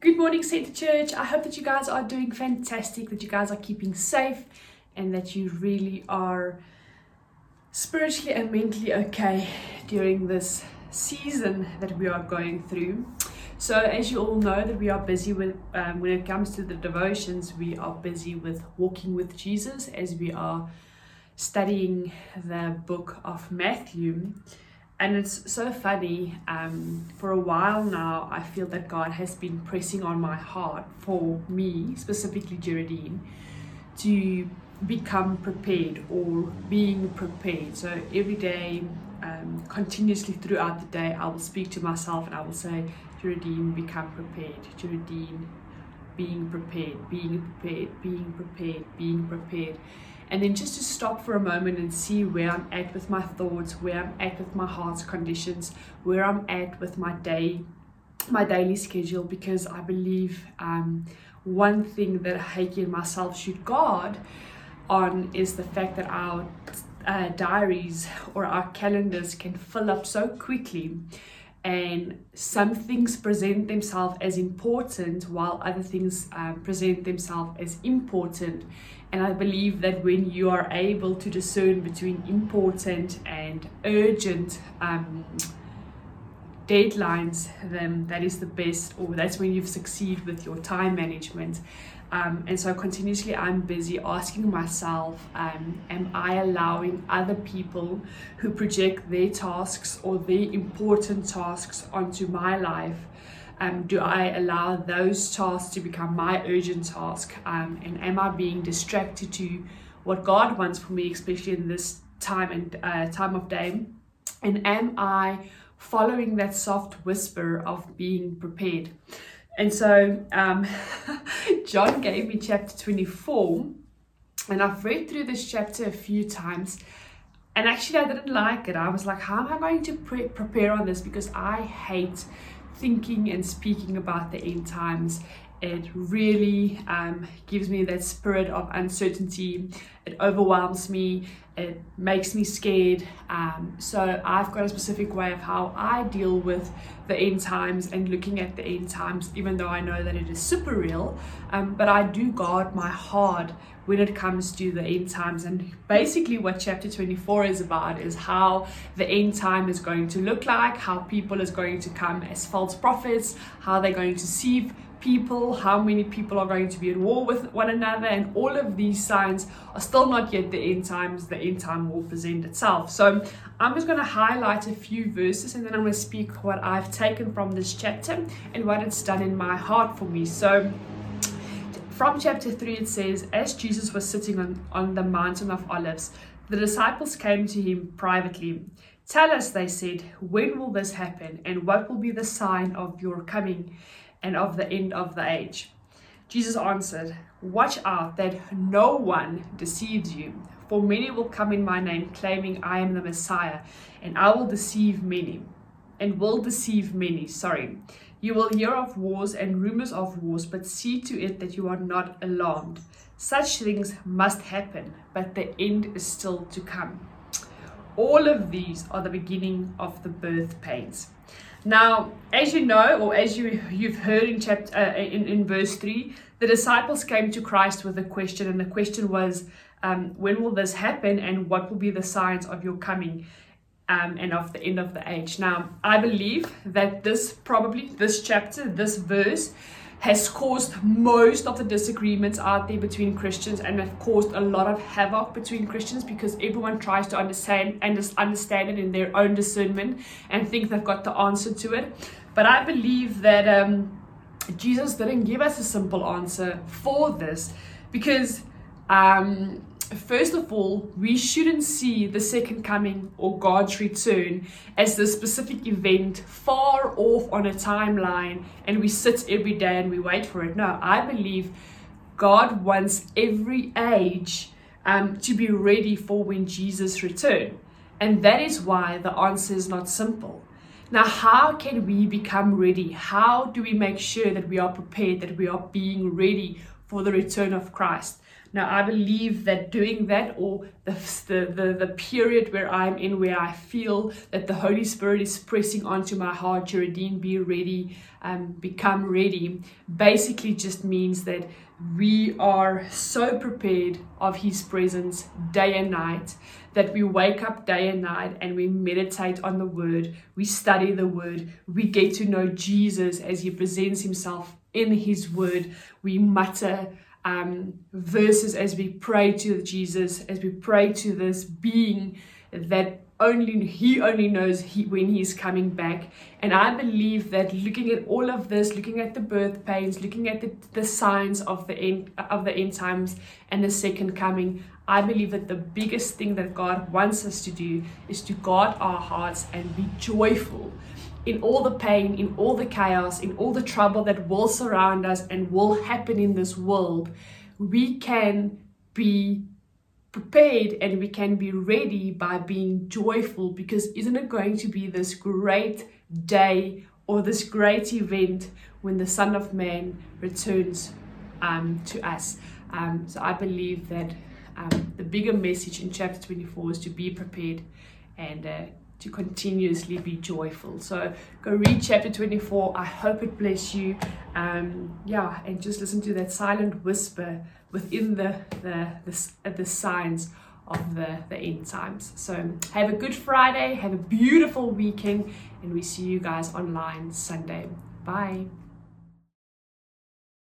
Good morning, Center Church. I hope that you guys are doing fantastic, that you guys are keeping safe, and that you really are spiritually and mentally okay during this season that we are going through. So, as you all know, that we are busy with um, when it comes to the devotions, we are busy with walking with Jesus as we are studying the book of Matthew. And it's so funny. Um, for a while now, I feel that God has been pressing on my heart for me, specifically Gerridene, to become prepared or being prepared. So every day, um, continuously throughout the day, I will speak to myself and I will say, Gerridene, become prepared. Gerridene, being prepared, being prepared, being prepared, being prepared. And then just to stop for a moment and see where I'm at with my thoughts, where I'm at with my heart's conditions, where I'm at with my day, my daily schedule, because I believe um, one thing that Heike and myself should guard on is the fact that our uh, diaries or our calendars can fill up so quickly and some things present themselves as important while other things um, present themselves as important and I believe that when you are able to discern between important and urgent um, deadlines, then that is the best, or that's when you've succeeded with your time management. Um, and so continuously I'm busy asking myself, um, am I allowing other people who project their tasks or their important tasks onto my life um, do I allow those tasks to become my urgent task? Um, and am I being distracted to what God wants for me, especially in this time and uh, time of day? And am I following that soft whisper of being prepared? And so um, John gave me chapter 24, and I've read through this chapter a few times. And actually, I didn't like it. I was like, how am I going to pre- prepare on this? Because I hate thinking and speaking about the end times it really um, gives me that spirit of uncertainty. It overwhelms me. It makes me scared. Um, so I've got a specific way of how I deal with the end times and looking at the end times, even though I know that it is super real. Um, but I do guard my heart when it comes to the end times. And basically, what chapter 24 is about is how the end time is going to look like, how people is going to come as false prophets, how they're going to deceive people, how many people are going to be at war with one another, and all of these signs are still not yet the end times. The end time will present itself. So I'm just going to highlight a few verses and then I'm going to speak what I've taken from this chapter and what it's done in my heart for me. So from chapter 3, it says, As Jesus was sitting on, on the mountain of Olives, the disciples came to him privately. Tell us, they said, when will this happen, and what will be the sign of your coming? and of the end of the age. Jesus answered, Watch out that no one deceives you, for many will come in my name, claiming I am the Messiah, and I will deceive many, and will deceive many. Sorry. You will hear of wars and rumors of wars, but see to it that you are not alarmed. Such things must happen, but the end is still to come. All of these are the beginning of the birth pains. Now, as you know, or as you, you've heard in, chapter, uh, in, in verse 3, the disciples came to Christ with a question, and the question was, um, When will this happen, and what will be the signs of your coming? Um, and of the end of the age. Now, I believe that this probably, this chapter, this verse, has caused most of the disagreements out there between Christians and have caused a lot of havoc between Christians because everyone tries to understand and understand it in their own discernment and think they've got the answer to it. But I believe that um, Jesus didn't give us a simple answer for this because um, first of all, we shouldn't see the second coming or God's return as the specific event far off on a timeline and we sit every day and we wait for it. No, I believe God wants every age um, to be ready for when Jesus returns. And that is why the answer is not simple. Now, how can we become ready? How do we make sure that we are prepared, that we are being ready for the return of Christ? Now, I believe that doing that, or the, the, the, period where I'm in, where I feel that the Holy Spirit is pressing onto my heart redeem, be ready, um, become ready, basically just means that we are so prepared of His presence day and night that we wake up day and night and we meditate on the Word, we study the Word, we get to know Jesus as He presents Himself in His Word, we mutter um, verses as we pray to Jesus, as we pray to this being that only he only knows he, when he's coming back. And i believe that looking at all of this looking at the birth pains looking at the, the signs of the end of the end times and the second coming i believe that the biggest thing that god wants us to do is to guard our hearts and be joyful in all the pain in all the chaos in all the trouble that will surround us and will happen in this world we can be prepared and we can be ready by being joyful because isn't it going to be this great day or this great event when the Son of Man returns um, to us? Um, so I believe that um, the bigger message in chapter 24 is to be prepared and uh, to continuously be joyful. So go read chapter 24. I hope it bless you. Um, yeah, and just listen to that silent whisper within the the the, the signs of the, the end times. So have a good Friday, have a beautiful weekend, and we see you guys online Sunday. Bye.